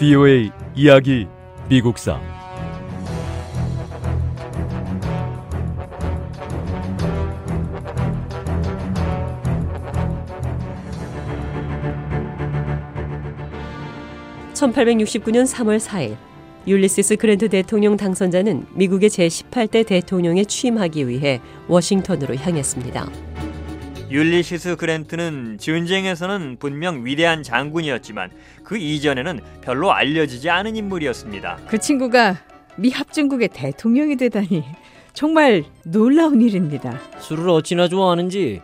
VOA 이야기 미국사 (1869년 3월 4일) 율리시스 그랜트 대통령 당선자는 미국의 제18대 대통령에 취임하기 위해 워싱턴으로 향했습니다. 율리시스 그랜트는 전쟁에서는 분명 위대한 장군이었지만 그 이전에는 별로 알려지지 않은 인물이었습니다. 그 친구가 미 합중국의 대통령이 되다니 정말 놀라운 일입니다. 술을 어찌나 좋아하는지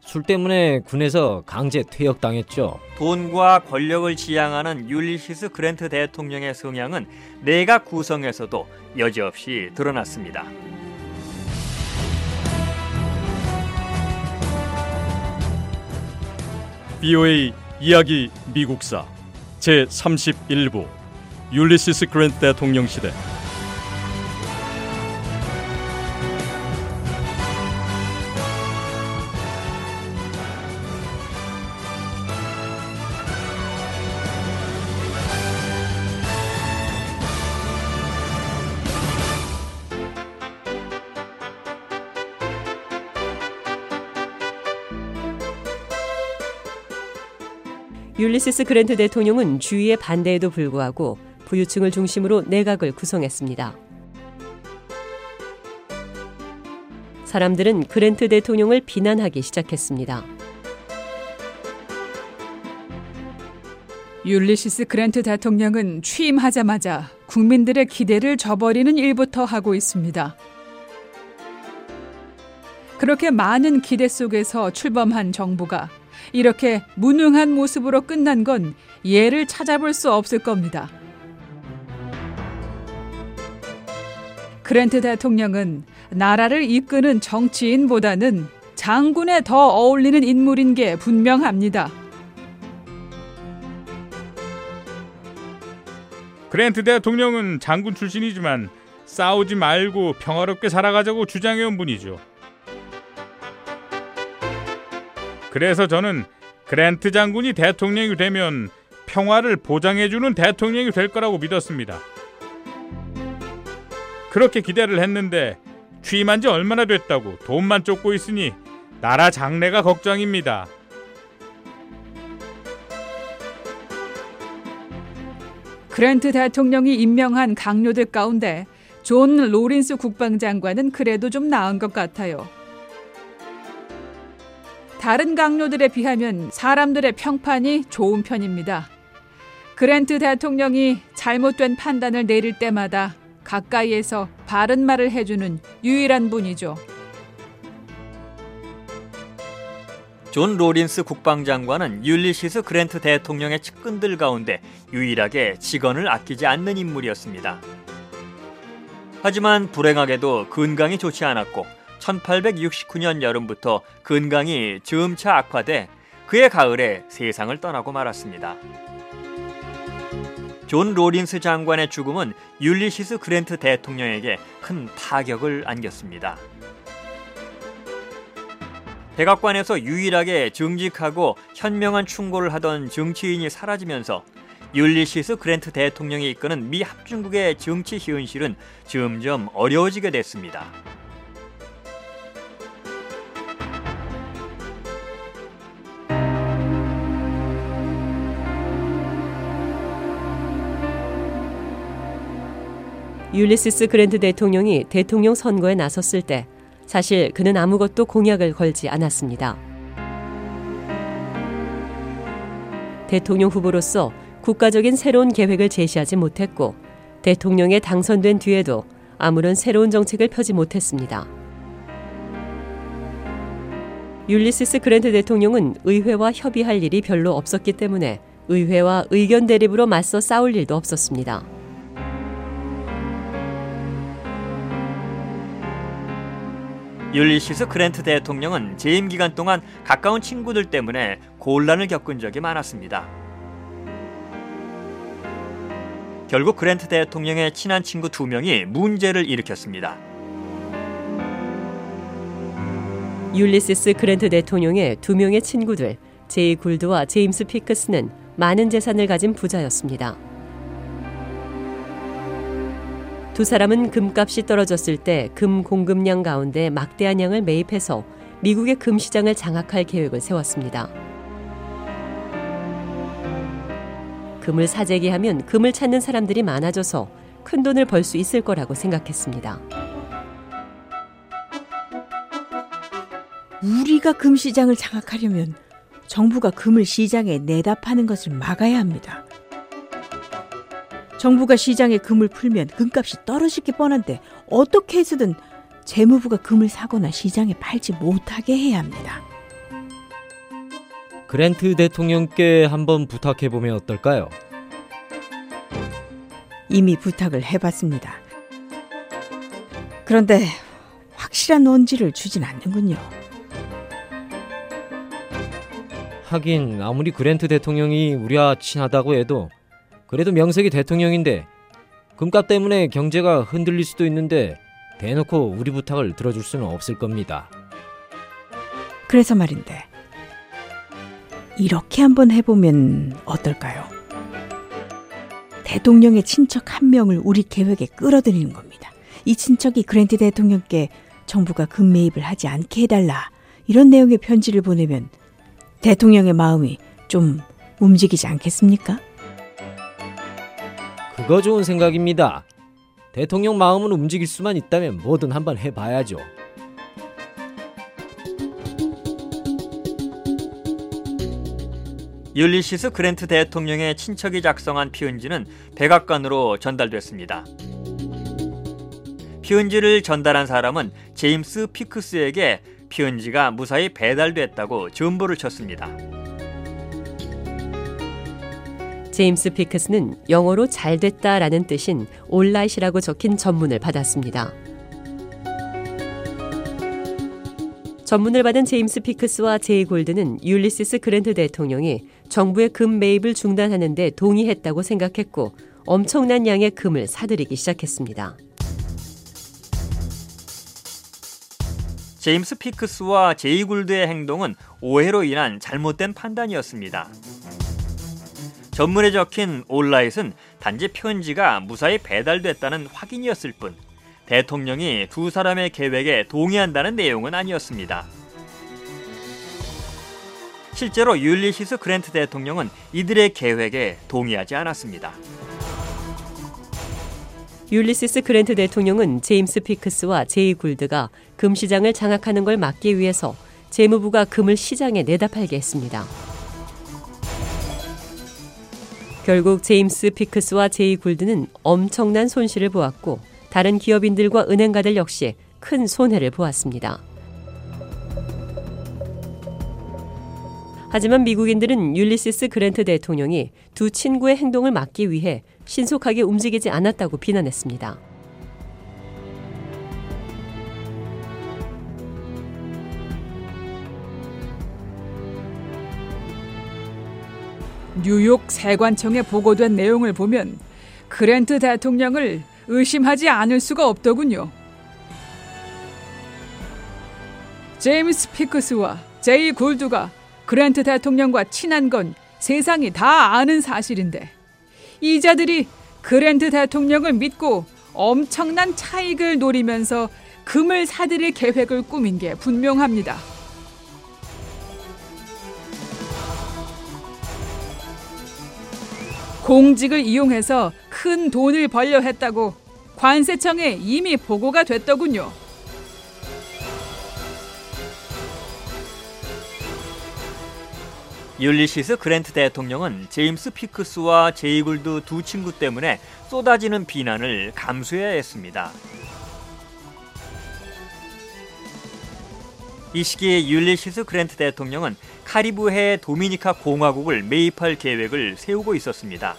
술 때문에 군에서 강제 퇴역당했죠. 돈과 권력을 지향하는 율리시스 그랜트 대통령의 성향은 내각 구성에서도 여지없이 드러났습니다. VOA 이야기 미국사 제 31부 율리시스 그랜트 대통령 시대 율리시스 그랜트 대통령은 주위의 반대에도 불구하고 부유층을 중심으로 내각을 구성했습니다. 사람들은 그랜트 대통령을 비난하기 시작했습니다. 율리시스 그랜트 대통령은 취임하자마자 국민들의 기대를 저버리는 일부터 하고 있습니다. 그렇게 많은 기대 속에서 출범한 정부가 이렇게 무능한 모습으로 끝난 건 예를 찾아볼 수 없을 겁니다. 그랜트 대통령은 나라를 이끄는 정치인보다는 장군에 더 어울리는 인물인 게 분명합니다. 그랜트 대통령은 장군 출신이지만 싸우지 말고 평화롭게 살아가자고 주장해온 분이죠. 그래서 저는 그랜트 장군이 대통령이 되면 평화를 보장해주는 대통령이 될 거라고 믿었습니다. 그렇게 기대를 했는데 취임한 지 얼마나 됐다고 돈만 쫓고 있으니 나라 장래가 걱정입니다. 그랜트 대통령이 임명한 각료들 가운데 존 로린스 국방장관은 그래도 좀 나은 것 같아요. 다른 각료들에 비하면 사람들의 평판이 좋은 편입니다. 그랜트 대통령이 잘못된 판단을 내릴 때마다 가까이에서 바른 말을 해주는 유일한 분이죠. 존 로린스 국방장관은 율리시스 그랜트 대통령의 측근들 가운데 유일하게 직언을 아끼지 않는 인물이었습니다. 하지만 불행하게도 건강이 좋지 않았고 1869년 여름부터 건강이 점차 악화돼 그해 가을에 세상을 떠나고 말았습니다. 존 로린스 장관의 죽음은 율리시스 그랜트 대통령에게 큰 타격을 안겼습니다. 백악관에서 유일하게 정직하고 현명한 충고를 하던 정치인이 사라지면서 율리시스 그랜트 대통령이 이끄는 미 합중국의 정치 현실은 점점 어려워지게 됐습니다. 율리시스 그랜트 대통령이 대통령 선거에 나섰을 때 사실 그는 아무것도 공약을 걸지 않았습니다. 대통령 후보로서 국가적인 새로운 계획을 제시하지 못했고 대통령에 당선된 뒤에도 아무런 새로운 정책을 펴지 못했습니다. 율리시스 그랜트 대통령은 의회와 협의할 일이 별로 없었기 때문에 의회와 의견 대립으로 맞서 싸울 일도 없었습니다. 율리시스 그랜트 대통령은 재임 기간 동안 가까운 친구들 때문에 곤란을 겪은 적이 많았습니다. 결국 그랜트 대통령의 친한 친구 두 명이 문제를 일으켰습니다. 율리시스 그랜트 대통령의 두 명의 친구들 제이 굴드와 제임스 피크스는 많은 재산을 가진 부자였습니다. 두 사람은 금값이 떨어졌을 때 금 공급량 가운데 막대한 양을 매입해서 미국의 금 시장을 장악할 계획을 세웠습니다. 금을 사재기 하면 금을 찾는 사람들이 많아져서 큰 돈을 벌 수 있을 거라고 생각했습니다. 우리가 금 시장을 장악하려면 정부가 금을 시장에 내다 파는 것을 막아야 합니다. 정부가 시장에 금을 풀면 금값이 떨어질 게 뻔한데 어떻게 해서든 재무부가 금을 사거나 시장에 팔지 못하게 해야 합니다. 그랜트 대통령께 한번 부탁해 보면 어떨까요? 이미 부탁을 해봤습니다. 그런데 확실한 논지를 주진 않는군요. 하긴 아무리 그랜트 대통령이 우리와 친하다고 해도 그래도 명색이 대통령인데 금값 때문에 경제가 흔들릴 수도 있는데 대놓고 우리 부탁을 들어줄 수는 없을 겁니다. 그래서 말인데 이렇게 한번 해보면 어떨까요? 대통령의 친척 한 명을 우리 계획에 끌어들이는 겁니다. 이 친척이 그랜트 대통령께 정부가 금 매입을 하지 않게 해달라 이런 내용의 편지를 보내면 대통령의 마음이 좀 움직이지 않겠습니까? 그거 좋은 생각입니다. 대통령 마음은 움직일 수만 있다면 뭐든 한번 해봐야죠. 율리시스 그랜트 대통령의 친척이 작성한 피은지는 백악관으로 전달됐습니다. 피은지를 전달한 사람은 제임스 피크스에게 피은지가 무사히 배달됐다고 전보를 쳤습니다. 제임스 피크스는 영어로 잘 됐다라는 뜻인 올라이시라고 적힌 전문을 받았습니다. 전문을 받은 제임스 피크스와 제이 골드는 율리시스 그랜트 대통령이 정부의 금 매입을 중단하는데 동의했다고 생각했고 엄청난 양의 금을 사들이기 시작했습니다. 제임스 피크스와 제이 굴드의 행동은 오해로 인한 잘못된 판단이었습니다. 전문에 적힌 올라잇은 단지 편지가 무사히 배달됐다는 확인이었을 뿐 대통령이 두 사람의 계획에 동의한다는 내용은 아니었습니다. 실제로 율리시스 그랜트 대통령은 이들의 계획에 동의하지 않았습니다. 율리시스 그랜트 대통령은 제임스 피스크와 제이 굴드가 금 시장을 장악하는 걸 막기 위해서 재무부가 금을 시장에 내다 팔게 했습니다. 결국 제임스 피스크와 제이 굴드는 엄청난 손실을 보았고 다른 기업인들과 은행가들 역시 큰 손해를 보았습니다. 하지만 미국인들은 율리시스 그랜트 대통령이 두 친구의 행동을 막기 위해 신속하게 움직이지 않았다고 비난했습니다. 뉴욕 세관청에 보고된 내용을 보면 그랜트 대통령을 의심하지 않을 수가 없더군요. 제임스 피크스와 제이 굴드가 그랜트 대통령과 친한 건 세상이 다 아는 사실인데 이자들이 그랜트 대통령을 믿고 엄청난 차익을 노리면서 금을 사들일 계획을 꾸민 게 분명합니다. 공직을 이용해서 큰 돈을 벌려 했다고 관세청에 이미 보고가 됐더군요. 율리시스 그랜트 대통령은 제임스 피크스와 제이 굴드 두 친구 때문에 쏟아지는 비난을 감수해야 했습니다. 이 시기에 율리시스 그랜트 대통령은 카리브해 도미니카 공화국을 매입할 계획을 세우고 있었습니다.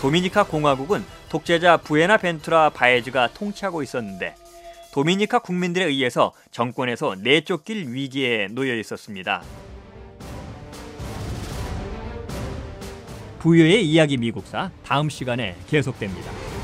도미니카 공화국은 독재자 부에나벤투라 바에즈가 통치하고 있었는데 도미니카 국민들에 의해서 정권에서 내쫓길 위기에 놓여 있었습니다. 부여의 이야기 미국사 다음 시간에 계속됩니다.